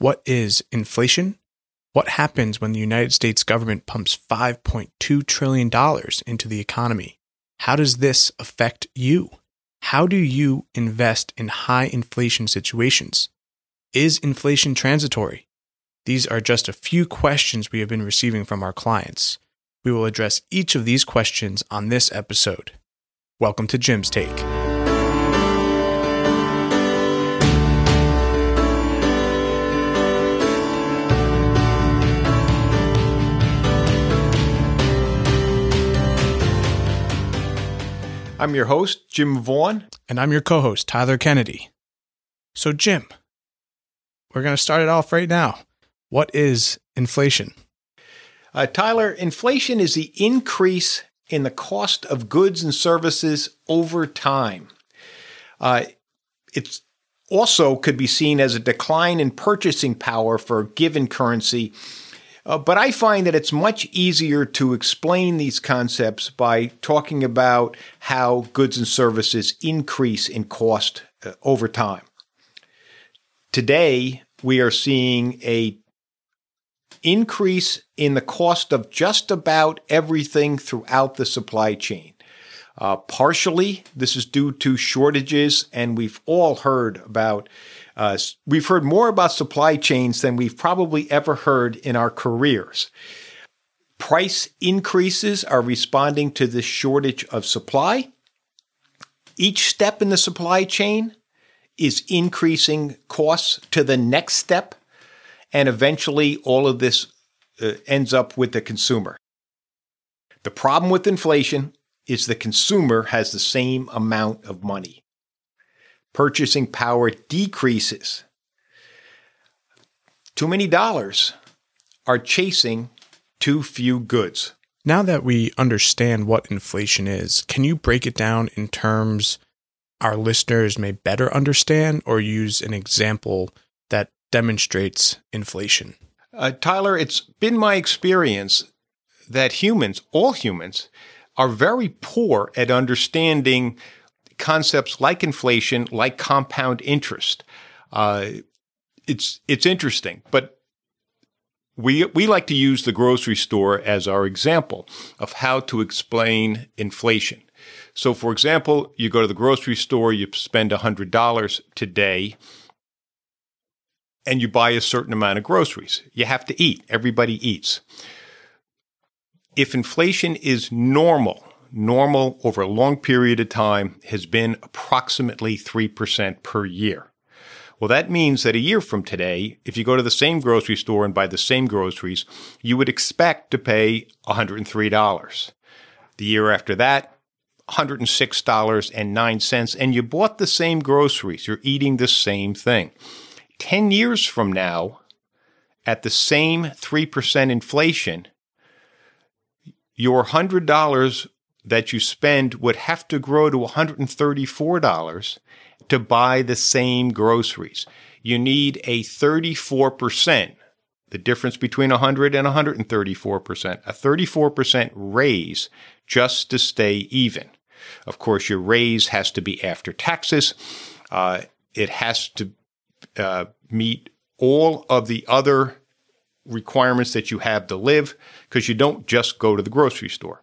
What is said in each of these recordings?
What is inflation? What happens when the United States government pumps $5.2 trillion into the economy? How does this affect you? How do you invest in high inflation situations? Is inflation transitory? These are just a few questions we have been receiving from our clients. We will address each of these questions on this episode. Welcome to Jim's Take. I'm your host, Jim Vaughan. And I'm your co host, Tyler Kennedy. So, Jim, we're going to start it off right now. What is inflation? Uh, Tyler, inflation is the increase in the cost of goods and services over time. Uh, it's also could be seen as a decline in purchasing power for a given currency uh, but I find that it's much easier to explain these concepts by talking about how goods and services increase in cost uh, over time. Today, we are seeing a increase in the cost of just about everything throughout the supply chain. Uh, partially, this is due to shortages, and we've all heard about uh, we've heard more about supply chains than we've probably ever heard in our careers. Price increases are responding to this shortage of supply. Each step in the supply chain is increasing costs to the next step, and eventually all of this uh, ends up with the consumer. The problem with inflation is the consumer has the same amount of money purchasing power decreases. Too many dollars are chasing too few goods. Now that we understand what inflation is, can you break it down in terms our listeners may better understand or use an example that demonstrates inflation? Uh, Tyler, it's been my experience that humans, all humans, are very poor at understanding concepts like inflation, like compound interest. Uh, it's it's interesting, but we we like to use the grocery store as our example of how to explain inflation. So, for example, you go to the grocery store, you spend hundred dollars today, and you buy a certain amount of groceries. You have to eat. Everybody eats. If inflation is normal, normal over a long period of time has been approximately 3% per year. Well, that means that a year from today, if you go to the same grocery store and buy the same groceries, you would expect to pay $103. The year after that, $106.09, and you bought the same groceries. You're eating the same thing. 10 years from now, at the same 3% inflation, your $100 that you spend would have to grow to $134 to buy the same groceries. You need a 34%, the difference between 100 and 134%, a 34% raise just to stay even. Of course, your raise has to be after taxes. Uh, it has to uh, meet all of the other requirements that you have to live because you don't just go to the grocery store.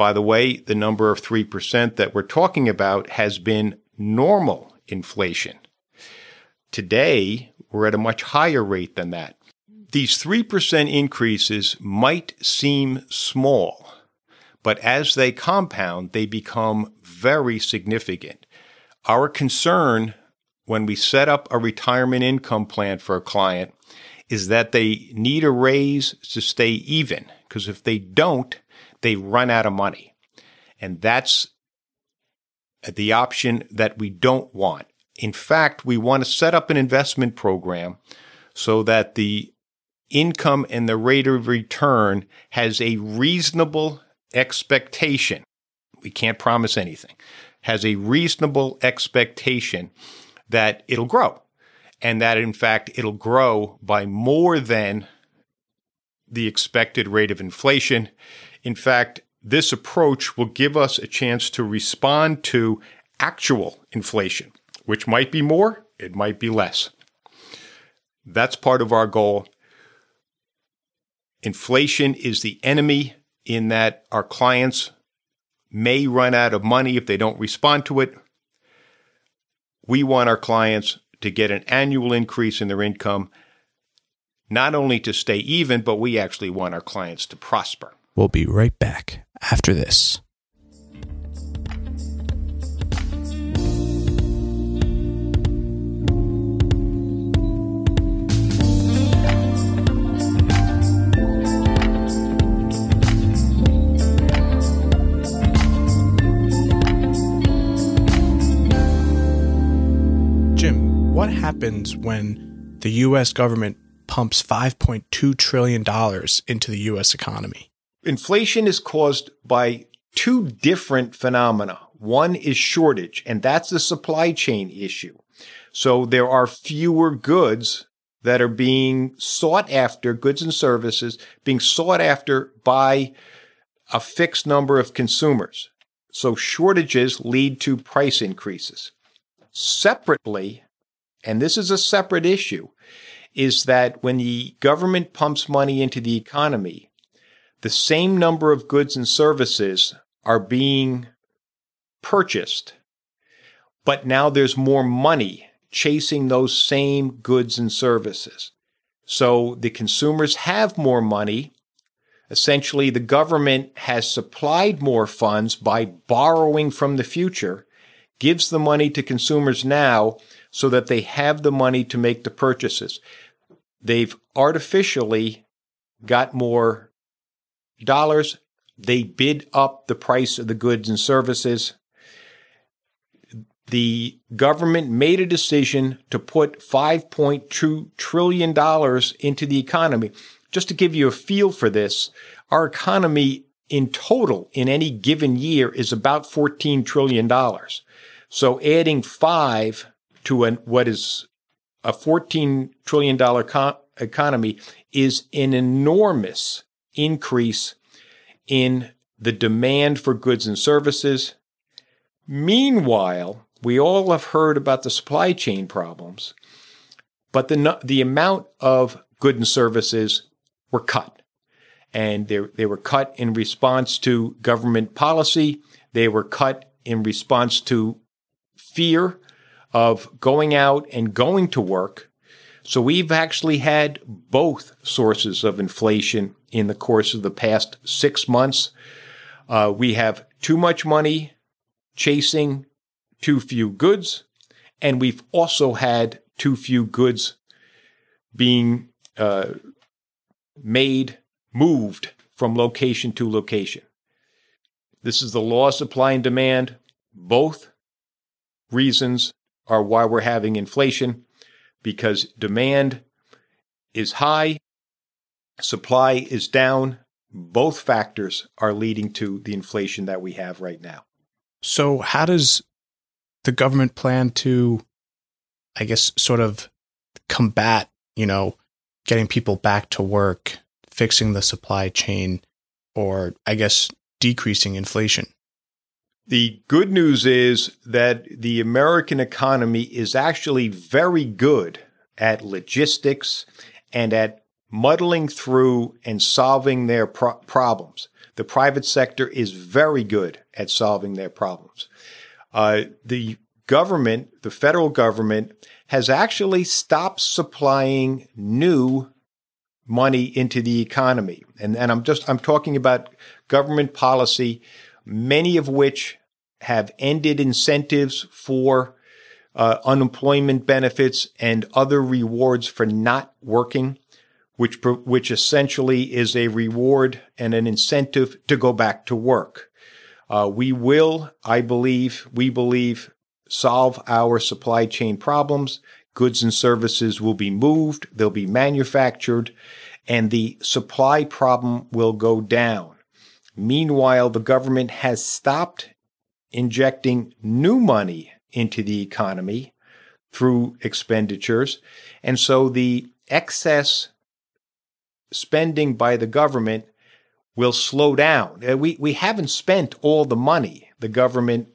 By the way, the number of 3% that we're talking about has been normal inflation. Today, we're at a much higher rate than that. These 3% increases might seem small, but as they compound, they become very significant. Our concern when we set up a retirement income plan for a client is that they need a raise to stay even, because if they don't, they run out of money. And that's the option that we don't want. In fact, we want to set up an investment program so that the income and the rate of return has a reasonable expectation. We can't promise anything. Has a reasonable expectation that it'll grow and that in fact it'll grow by more than the expected rate of inflation in fact, this approach will give us a chance to respond to actual inflation, which might be more, it might be less. That's part of our goal. Inflation is the enemy in that our clients may run out of money if they don't respond to it. We want our clients to get an annual increase in their income, not only to stay even, but we actually want our clients to prosper. We'll be right back after this. Jim, what happens when the U.S. government pumps $5.2 trillion into the U.S. economy? Inflation is caused by two different phenomena. One is shortage, and that's the supply chain issue. So there are fewer goods that are being sought after, goods and services being sought after by a fixed number of consumers. So shortages lead to price increases. Separately, and this is a separate issue, is that when the government pumps money into the economy, the same number of goods and services are being purchased, but now there's more money chasing those same goods and services. So the consumers have more money. Essentially, the government has supplied more funds by borrowing from the future, gives the money to consumers now so that they have the money to make the purchases. They've artificially got more dollars. They bid up the price of the goods and services. The government made a decision to put $5.2 trillion into the economy. Just to give you a feel for this, our economy in total in any given year is about $14 trillion. So adding five to an, what is a $14 trillion co- economy is an enormous increase in the demand for goods and services. Meanwhile, we all have heard about the supply chain problems, but the, the amount of goods and services were cut. And they, they were cut in response to government policy. They were cut in response to fear of going out and going to work. So we've actually had both sources of inflation in the course of the past six months. Uh, we have too much money chasing too few goods, and we've also had too few goods being uh, made, moved from location to location. This is the law of supply and demand. Both reasons are why we're having inflation because demand is high, supply is down. Both factors are leading to the inflation that we have right now. So, how does the government plan to, I guess, sort of combat, you know, getting people back to work, fixing the supply chain, or I guess decreasing inflation? The good news is that the American economy is actually very good at logistics and at muddling through and solving their pro- problems. The private sector is very good at solving their problems. Uh, the government, the federal government, has actually stopped supplying new money into the economy. And, and I'm just, I'm talking about government policy, many of which have ended incentives for uh, unemployment benefits and other rewards for not working, which which essentially is a reward and an incentive to go back to work. Uh, we will, I believe, we believe, solve our supply chain problems. Goods and services will be moved, they'll be manufactured, and the supply problem will go down. Meanwhile, the government has stopped injecting new money into the economy through expenditures. And so the excess spending by the government will slow down. Uh, we, we haven't spent all the money the government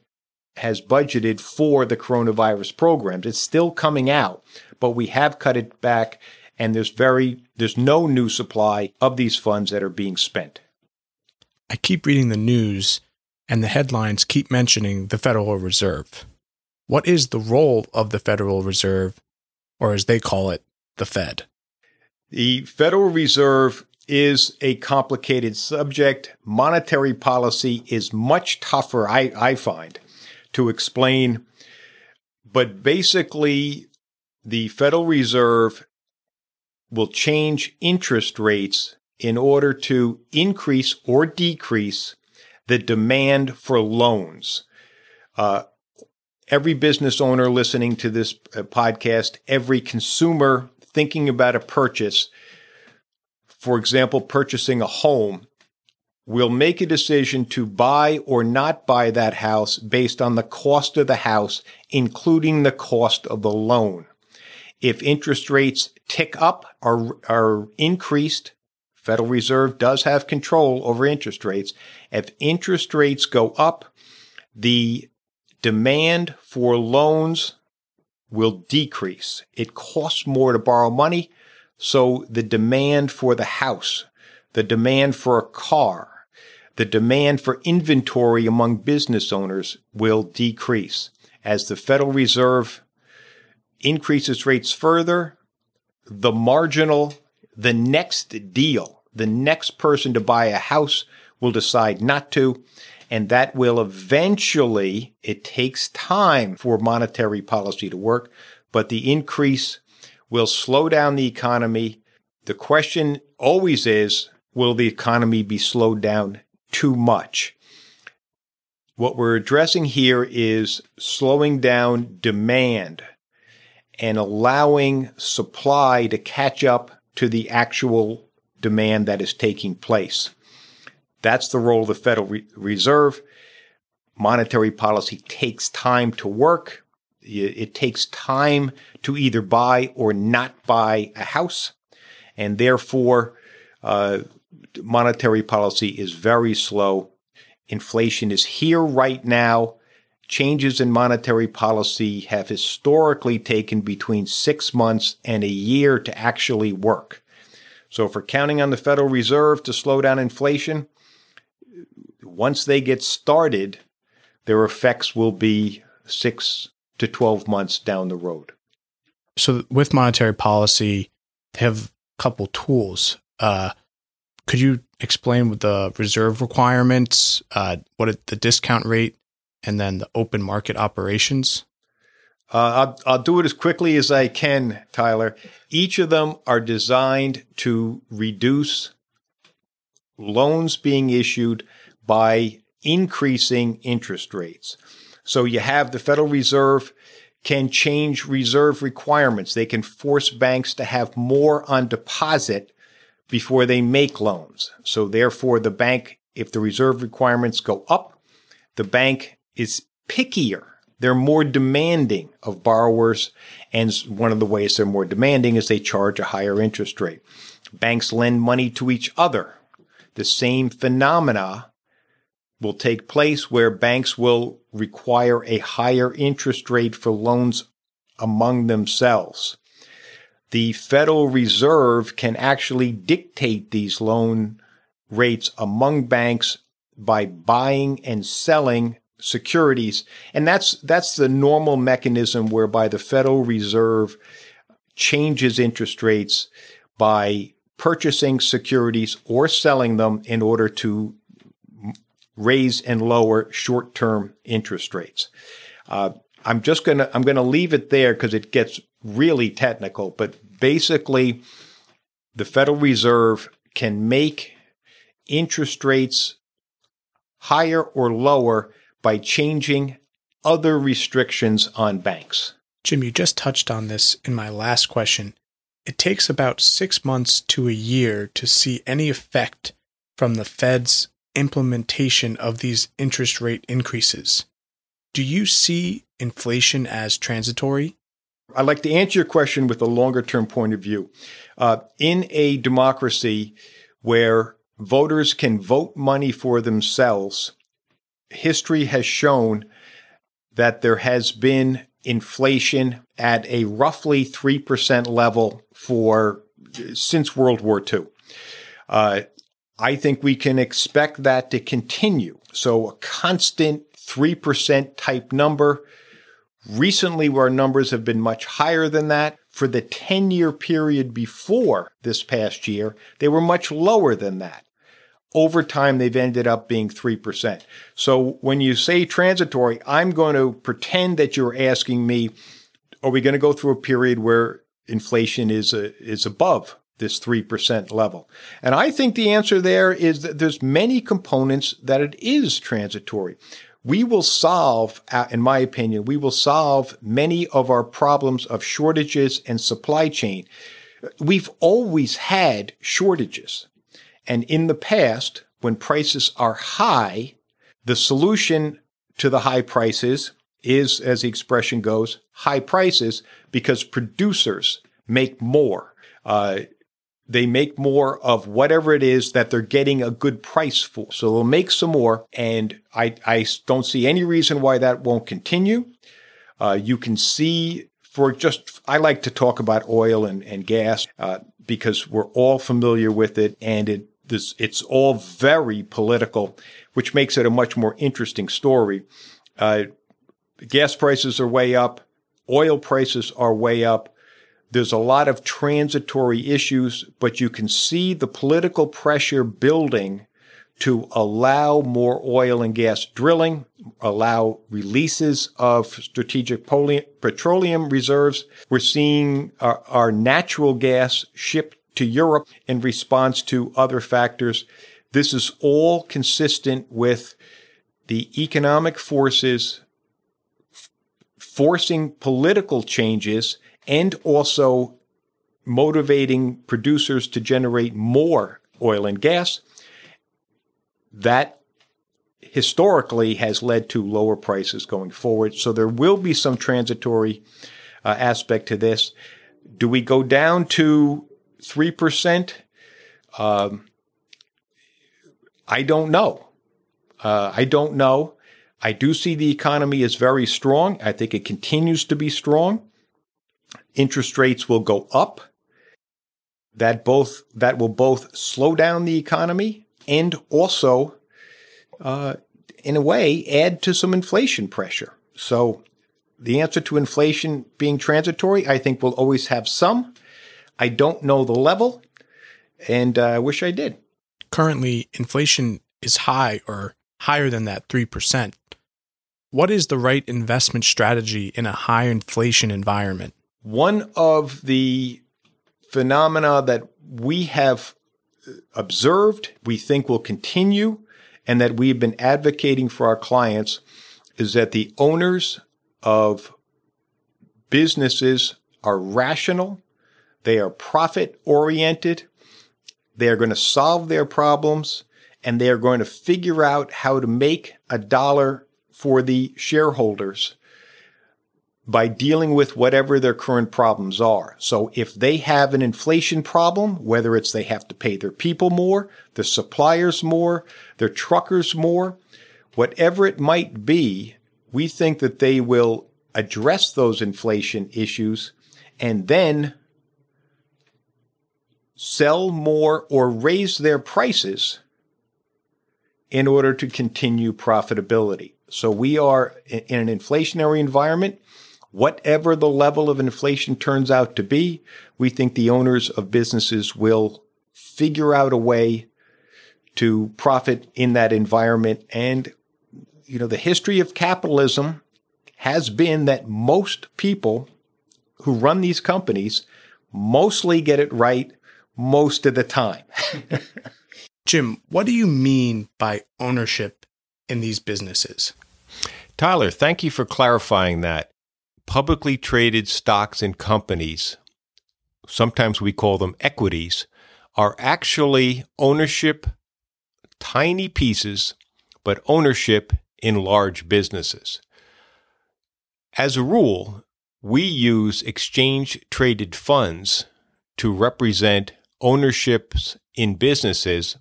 has budgeted for the coronavirus programs. It's still coming out, but we have cut it back and there's very there's no new supply of these funds that are being spent. I keep reading the news and the headlines keep mentioning the Federal Reserve. What is the role of the Federal Reserve, or as they call it, the Fed? The Federal Reserve is a complicated subject. Monetary policy is much tougher, I, I find, to explain. But basically, the Federal Reserve will change interest rates in order to increase or decrease the demand for loans. Uh, every business owner listening to this uh, podcast, every consumer thinking about a purchase, for example, purchasing a home, will make a decision to buy or not buy that house based on the cost of the house, including the cost of the loan. If interest rates tick up or are increased, Federal Reserve does have control over interest rates. If interest rates go up, the demand for loans will decrease. It costs more to borrow money, so the demand for the house, the demand for a car, the demand for inventory among business owners will decrease. As the Federal Reserve increases rates further, the marginal, the next deal the next person to buy a house will decide not to. And that will eventually, it takes time for monetary policy to work, but the increase will slow down the economy. The question always is, will the economy be slowed down too much? What we're addressing here is slowing down demand and allowing supply to catch up to the actual demand that is taking place. That's the role of the Federal Re- Reserve. Monetary policy takes time to work. It takes time to either buy or not buy a house. And therefore, uh, monetary policy is very slow. Inflation is here right now. Changes in monetary policy have historically taken between six months and a year to actually work. So if we're counting on the Federal Reserve to slow down inflation, once they get started, their effects will be six to 12 months down the road. So with monetary policy, they have a couple tools. Uh, could you explain the reserve requirements, uh, what it, the discount rate, and then the open market operations? Uh, I'll, I'll do it as quickly as I can, Tyler. Each of them are designed to reduce loans being issued by increasing interest rates. So you have the Federal Reserve can change reserve requirements. They can force banks to have more on deposit before they make loans. So therefore the bank, if the reserve requirements go up, the bank is pickier they're more demanding of borrowers. And one of the ways they're more demanding is they charge a higher interest rate. Banks lend money to each other. The same phenomena will take place where banks will require a higher interest rate for loans among themselves. The Federal Reserve can actually dictate these loan rates among banks by buying and selling securities. And that's, that's the normal mechanism whereby the Federal Reserve changes interest rates by purchasing securities or selling them in order to raise and lower short-term interest rates. Uh, I'm just gonna I'm gonna leave it there because it gets really technical. But basically, the Federal Reserve can make interest rates higher or lower by changing other restrictions on banks. Jim, you just touched on this in my last question. It takes about six months to a year to see any effect from the Fed's implementation of these interest rate increases. Do you see inflation as transitory? I'd like to answer your question with a longer term point of view. Uh, in a democracy where voters can vote money for themselves, history has shown that there has been inflation at a roughly 3% level for since World War II. Uh, I think we can expect that to continue. So a constant 3% type number. Recently, where numbers have been much higher than that. For the 10 year period before this past year, they were much lower than that. Over time, they've ended up being 3%. So when you say transitory, I'm going to pretend that you're asking me, are we going to go through a period where inflation is, is above this 3% level? And I think the answer there is that there's many components that it is transitory. We will solve, uh, in my opinion, we will solve many of our problems of shortages and supply chain. We've always had shortages. And in the past, when prices are high, the solution to the high prices is, as the expression goes, high prices because producers make more. Uh, they make more of whatever it is that they're getting a good price for. So they'll make some more. And I, I don't see any reason why that won't continue. Uh, you can see for just, I like to talk about oil and, and gas uh, because we're all familiar with it and it this, it's all very political, which makes it a much more interesting story. Uh, gas prices are way up. Oil prices are way up. There's a lot of transitory issues, but you can see the political pressure building to allow more oil and gas drilling, allow releases of strategic petroleum reserves. We're seeing our, our natural gas shipped to Europe in response to other factors. This is all consistent with the economic forces forcing political changes and also motivating producers to generate more oil and gas. That historically has led to lower prices going forward. So there will be some transitory uh, aspect to this. Do we go down to 3%? Um, I don't know. Uh, I don't know. I do see the economy as very strong. I think it continues to be strong. Interest rates will go up. That both that will both slow down the economy and also, uh, in a way, add to some inflation pressure. So, the answer to inflation being transitory, I think, will always have some. I don't know the level, and uh, I wish I did. Currently, inflation is high or higher than that 3%. What is the right investment strategy in a high inflation environment? One of the phenomena that we have observed, we think will continue, and that we've been advocating for our clients is that the owners of businesses are rational they are profit oriented. They are going to solve their problems and they are going to figure out how to make a dollar for the shareholders by dealing with whatever their current problems are. So if they have an inflation problem, whether it's they have to pay their people more, their suppliers more, their truckers more, whatever it might be, we think that they will address those inflation issues and then sell more or raise their prices in order to continue profitability. So we are in an inflationary environment. Whatever the level of inflation turns out to be, we think the owners of businesses will figure out a way to profit in that environment. And, you know, the history of capitalism has been that most people who run these companies mostly get it right most of the time. Jim, what do you mean by ownership in these businesses? Tyler, thank you for clarifying that. Publicly traded stocks and companies, sometimes we call them equities, are actually ownership, tiny pieces, but ownership in large businesses. As a rule, we use exchange traded funds to represent ownerships in businesses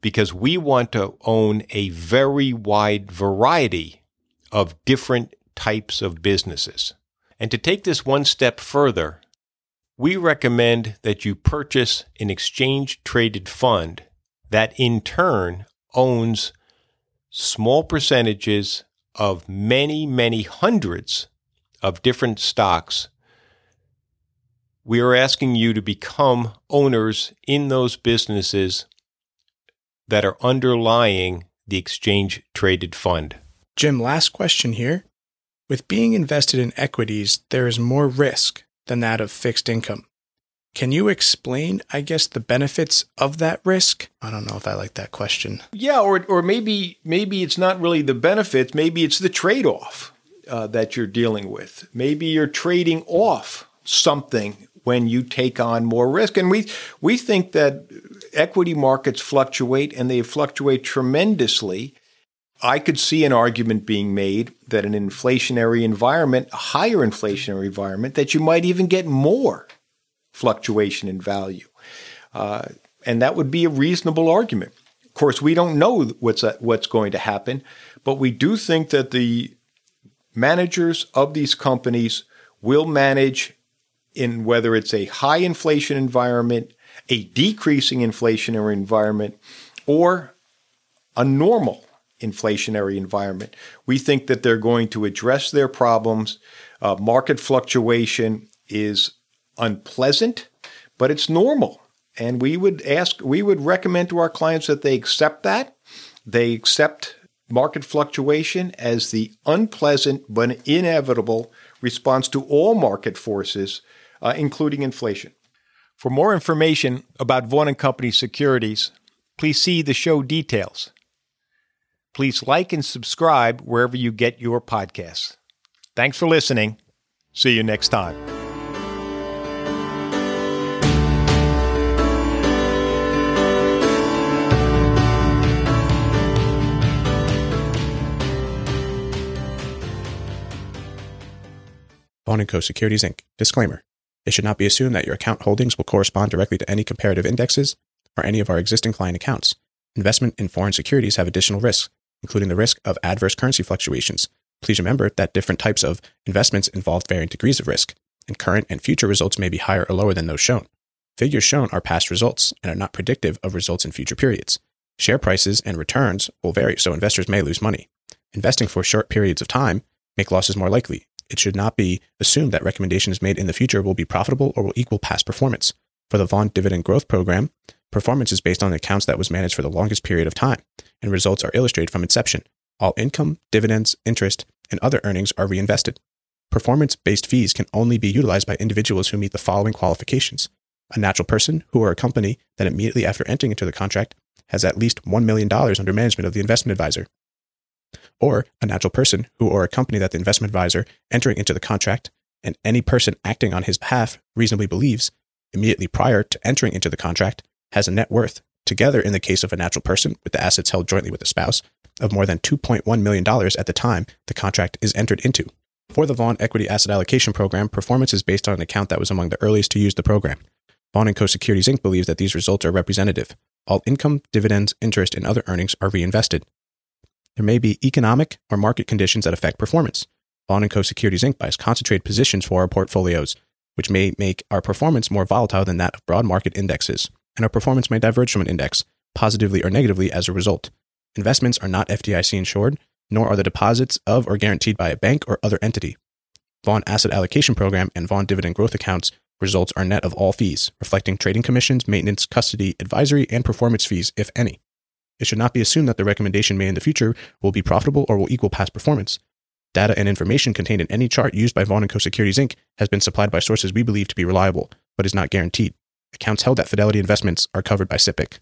because we want to own a very wide variety of different types of businesses. And to take this one step further, we recommend that you purchase an exchange traded fund that in turn owns small percentages of many, many hundreds of different stocks. We are asking you to become owners in those businesses that are underlying the exchange traded fund. Jim, last question here. With being invested in equities, there is more risk than that of fixed income. Can you explain, I guess, the benefits of that risk? I don't know if I like that question. Yeah, or or maybe maybe it's not really the benefits. Maybe it's the trade off uh, that you're dealing with. Maybe you're trading off something when you take on more risk. And we we think that equity markets fluctuate and they fluctuate tremendously. I could see an argument being made that an inflationary environment, a higher inflationary environment, that you might even get more fluctuation in value. Uh, and that would be a reasonable argument. Of course, we don't know what's, uh, what's going to happen, but we do think that the managers of these companies will manage in whether it's a high inflation environment, a decreasing inflationary environment, or a normal inflationary environment. We think that they're going to address their problems. Uh, market fluctuation is unpleasant, but it's normal. And we would ask, we would recommend to our clients that they accept that. They accept market fluctuation as the unpleasant but inevitable response to all market forces, uh, including inflation. For more information about Vaughan and Company securities, please see the show details. Please like and subscribe wherever you get your podcasts. Thanks for listening. See you next time. Vaughan & Co. Securities Inc. Disclaimer. It should not be assumed that your account holdings will correspond directly to any comparative indexes or any of our existing client accounts. Investment in foreign securities have additional risks, including the risk of adverse currency fluctuations. Please remember that different types of investments involve varying degrees of risk, and current and future results may be higher or lower than those shown. Figures shown are past results and are not predictive of results in future periods. Share prices and returns will vary, so investors may lose money. Investing for short periods of time make losses more likely, it should not be assumed that recommendations made in the future will be profitable or will equal past performance. For the Vaughan Dividend Growth Program, performance is based on accounts that was managed for the longest period of time, and results are illustrated from inception. All income, dividends, interest, and other earnings are reinvested. Performance based fees can only be utilized by individuals who meet the following qualifications a natural person who or a company that immediately after entering into the contract has at least $1 million under management of the investment advisor, or a natural person who or a company that the investment advisor entering into the contract and any person acting on his behalf reasonably believes immediately prior to entering into the contract has a net worth, together in the case of a natural person with the assets held jointly with a spouse, of more than $2.1 million at the time the contract is entered into. For the Vaughan Equity Asset Allocation Program, performance is based on an account that was among the earliest to use the program. Vaughan & Co. Securities Inc. believes that these results are representative. All income, dividends, interest, and other earnings are reinvested. There may be economic or market conditions that affect performance. Vaughan & Co. Securities Inc. buys concentrated positions for our portfolios, which may make our performance more volatile than that of broad market indexes, and our performance may diverge from an index, positively or negatively as a result. Investments are not FDIC insured, nor are the deposits of or guaranteed by a bank or other entity. Vaughan Asset Allocation Program and Vaughan Dividend Growth Accounts results are net of all fees, reflecting trading commissions, maintenance, custody, advisory, and performance fees, if any. It should not be assumed that the recommendation made in the future will be profitable or will equal past performance. Data and information contained in any chart used by Vaughan & Co. Securities Inc. has been supplied by sources we believe to be reliable, but is not guaranteed. Accounts held at Fidelity Investments are covered by SIPC.